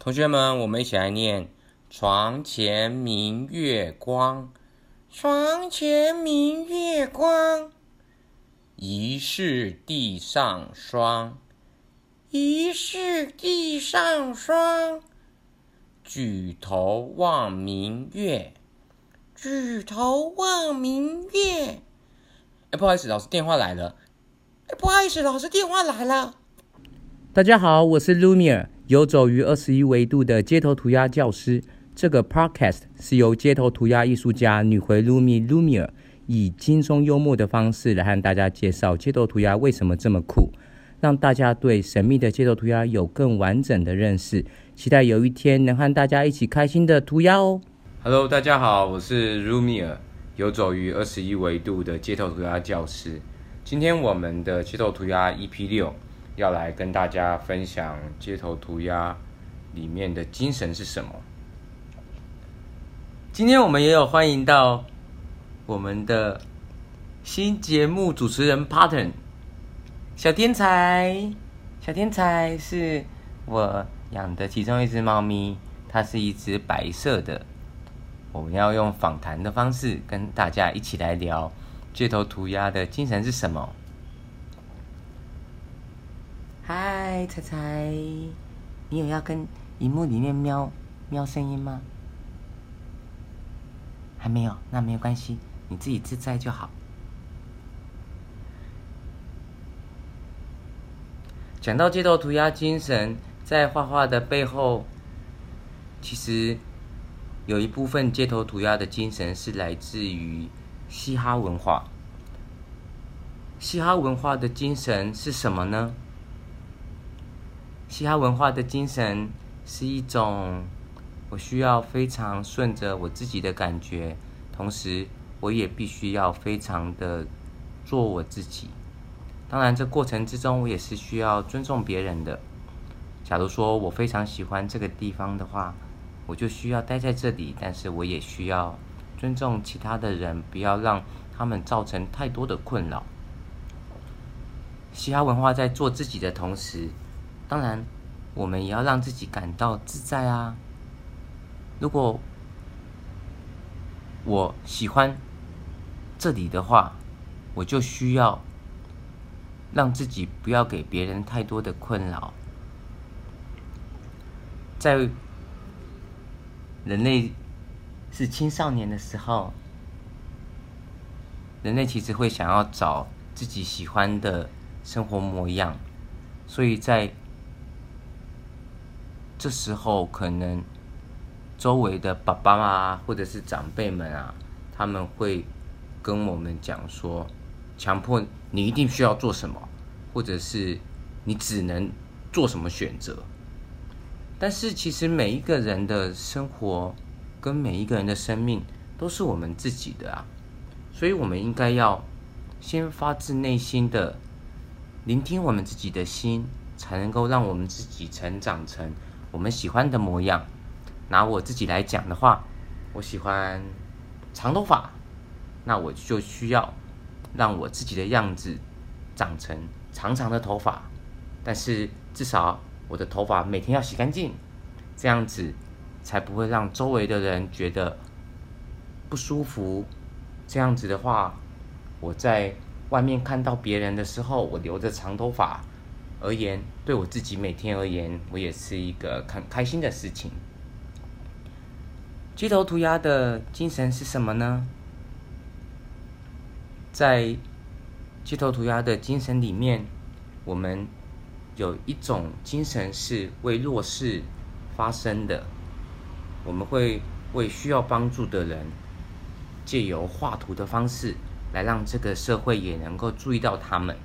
同学们，我们一起来念：床前明月光，床前明月光，疑是地上霜，疑是地上霜。举头望明月，举头望明月。哎，不好意思，老师电话来了。哎，不好意思，老师电话来了。大家好，我是 Lumiere，游走于二十一维度的街头涂鸦教师。这个 Podcast 是由街头涂鸦艺术家女回 Lumi Lumiere 以轻松幽默的方式来和大家介绍街头涂鸦为什么这么酷，让大家对神秘的街头涂鸦有更完整的认识。期待有一天能和大家一起开心的涂鸦哦。Hello，大家好，我是 Lumiere，游走于二十一维度的街头涂鸦教师。今天我们的街头涂鸦 EP 六要来跟大家分享街头涂鸦里面的精神是什么。今天我们也有欢迎到我们的新节目主持人 Pattern 小天才，小天才是我。养的其中一只猫咪，它是一只白色的。我们要用访谈的方式跟大家一起来聊街头涂鸦的精神是什么。嗨，彩彩，你有要跟荧幕里面喵喵声音吗？还没有，那没有关系，你自己自在就好。讲到街头涂鸦精神。在画画的背后，其实有一部分街头涂鸦的精神是来自于嘻哈文化。嘻哈文化的精神是什么呢？嘻哈文化的精神是一种，我需要非常顺着我自己的感觉，同时我也必须要非常的做我自己。当然，这过程之中我也是需要尊重别人的。假如说我非常喜欢这个地方的话，我就需要待在这里，但是我也需要尊重其他的人，不要让他们造成太多的困扰。嘻哈文化在做自己的同时，当然我们也要让自己感到自在啊。如果我喜欢这里的话，我就需要让自己不要给别人太多的困扰。在人类是青少年的时候，人类其实会想要找自己喜欢的生活模样，所以在这时候，可能周围的爸爸啊，或者是长辈们啊，他们会跟我们讲说，强迫你一定需要做什么，或者是你只能做什么选择。但是，其实每一个人的生活跟每一个人的生命都是我们自己的啊，所以我们应该要先发自内心的聆听我们自己的心，才能够让我们自己成长成我们喜欢的模样。拿我自己来讲的话，我喜欢长头发，那我就需要让我自己的样子长成长长的头发，但是至少。我的头发每天要洗干净，这样子才不会让周围的人觉得不舒服。这样子的话，我在外面看到别人的时候，我留着长头发而言，对我自己每天而言，我也是一个很开心的事情。街头涂鸦的精神是什么呢？在街头涂鸦的精神里面，我们。有一种精神是为弱势发声的，我们会为需要帮助的人，借由画图的方式来让这个社会也能够注意到他们。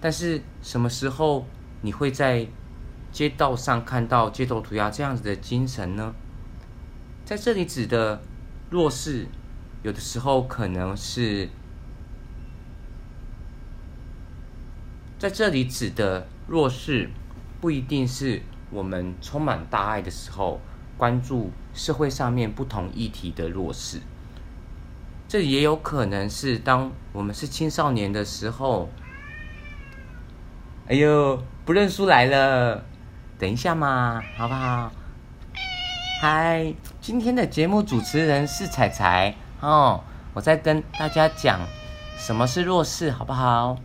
但是什么时候你会在街道上看到街头涂鸦这样子的精神呢？在这里指的弱势，有的时候可能是。在这里指的弱势，不一定是我们充满大爱的时候关注社会上面不同议题的弱势。这也有可能是当我们是青少年的时候。哎呦，不认输来了！等一下嘛，好不好？嗨，今天的节目主持人是彩彩哦，我在跟大家讲什么是弱势，好不好？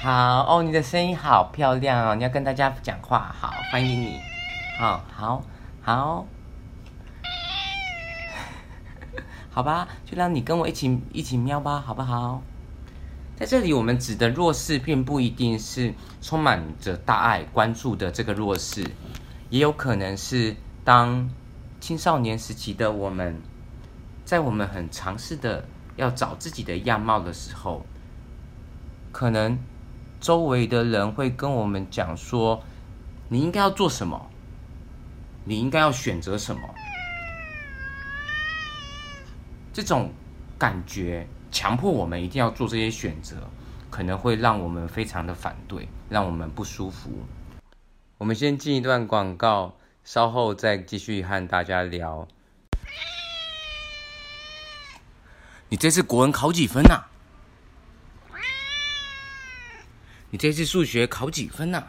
好哦，你的声音好漂亮哦，你要跟大家讲话，好，欢迎你，好好好，好吧，就让你跟我一起一起喵吧，好不好？在这里，我们指的弱势，并不一定是充满着大爱关注的这个弱势，也有可能是当青少年时期的我们，在我们很尝试的要找自己的样貌的时候，可能。周围的人会跟我们讲说：“你应该要做什么？你应该要选择什么？”这种感觉强迫我们一定要做这些选择，可能会让我们非常的反对，让我们不舒服。我们先进一段广告，稍后再继续和大家聊。你这次国文考几分呐？你这次数学考几分呐？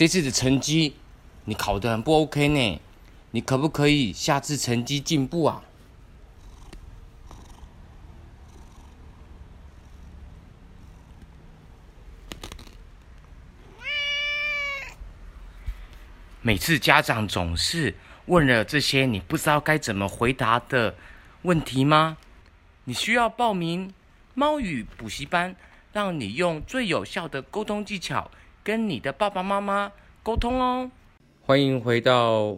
这次的成绩你考的很不 OK 呢，你可不可以下次成绩进步啊？每次家长总是问了这些你不知道该怎么回答的问题吗？你需要报名猫语补习班，让你用最有效的沟通技巧跟你的爸爸妈妈沟通哦。欢迎回到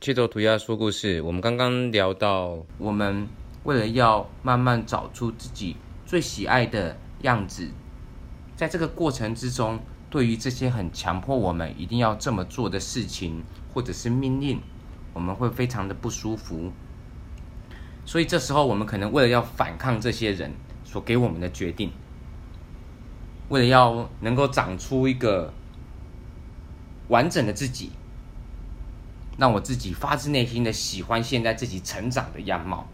街头涂鸦说故事。我们刚刚聊到，我们为了要慢慢找出自己最喜爱的样子，在这个过程之中。对于这些很强迫我们一定要这么做的事情，或者是命令，我们会非常的不舒服。所以这时候，我们可能为了要反抗这些人所给我们的决定，为了要能够长出一个完整的自己，让我自己发自内心的喜欢现在自己成长的样貌，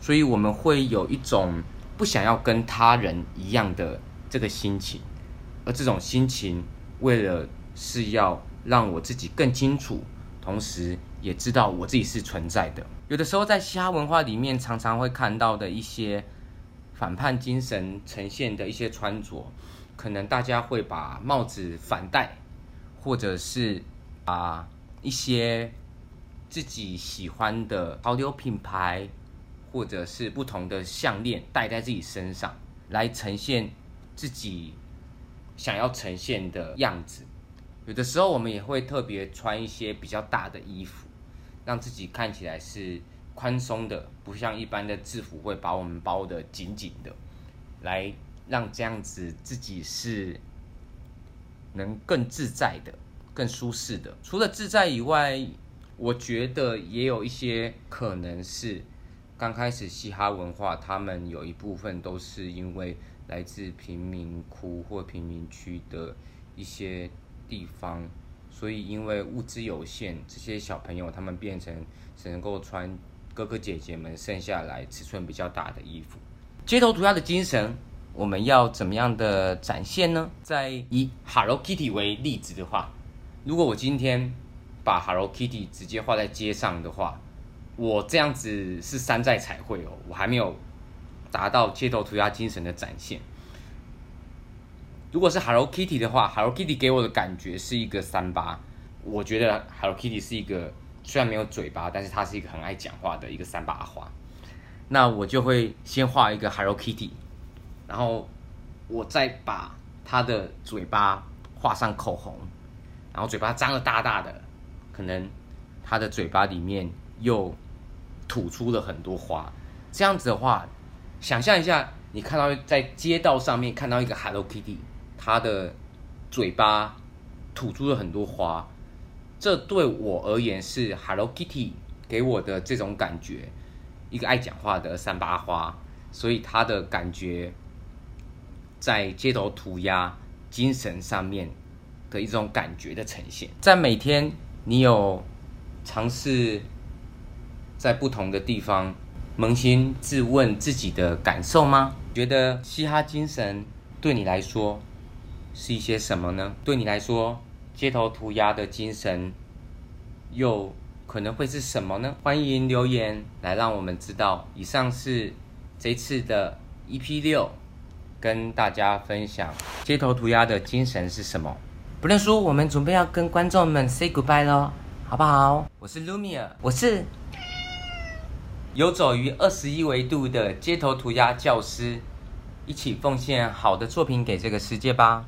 所以我们会有一种不想要跟他人一样的这个心情。而这种心情，为了是要让我自己更清楚，同时也知道我自己是存在的。有的时候在嘻哈文化里面，常常会看到的一些反叛精神呈现的一些穿着，可能大家会把帽子反戴，或者是把一些自己喜欢的潮流品牌，或者是不同的项链戴在自己身上，来呈现自己。想要呈现的样子，有的时候我们也会特别穿一些比较大的衣服，让自己看起来是宽松的，不像一般的制服会把我们包得紧紧的，来让这样子自己是能更自在的、更舒适的。除了自在以外，我觉得也有一些可能是刚开始嘻哈文化，他们有一部分都是因为。来自贫民窟或贫民区的一些地方，所以因为物资有限，这些小朋友他们变成只能够穿哥哥姐姐们剩下来尺寸比较大的衣服。街头涂鸦的精神，我们要怎么样的展现呢？在以 Hello Kitty 为例子的话，如果我今天把 Hello Kitty 直接画在街上的话，我这样子是山寨彩绘哦，我还没有。达到街头涂鸦精神的展现。如果是 Hello Kitty 的话，Hello Kitty 给我的感觉是一个三八。我觉得 Hello Kitty 是一个虽然没有嘴巴，但是他是一个很爱讲话的一个三八花。那我就会先画一个 Hello Kitty，然后我再把他的嘴巴画上口红，然后嘴巴张的大大的，可能他的嘴巴里面又吐出了很多花。这样子的话。想象一下，你看到在街道上面看到一个 Hello Kitty，他的嘴巴吐出了很多花，这对我而言是 Hello Kitty 给我的这种感觉，一个爱讲话的三八花，所以它的感觉在街头涂鸦精神上面的一种感觉的呈现，在每天你有尝试在不同的地方扪心自问自己的感受吗？觉得嘻哈精神对你来说是一些什么呢？对你来说，街头涂鸦的精神又可能会是什么呢？欢迎留言来让我们知道。以上是这次的 EP 六，跟大家分享街头涂鸦的精神是什么。不认输，我们准备要跟观众们 say goodbye 喽，好不好？我是 Lumia，我是游走于二十一维度的街头涂鸦教师，一起奉献好的作品给这个世界吧。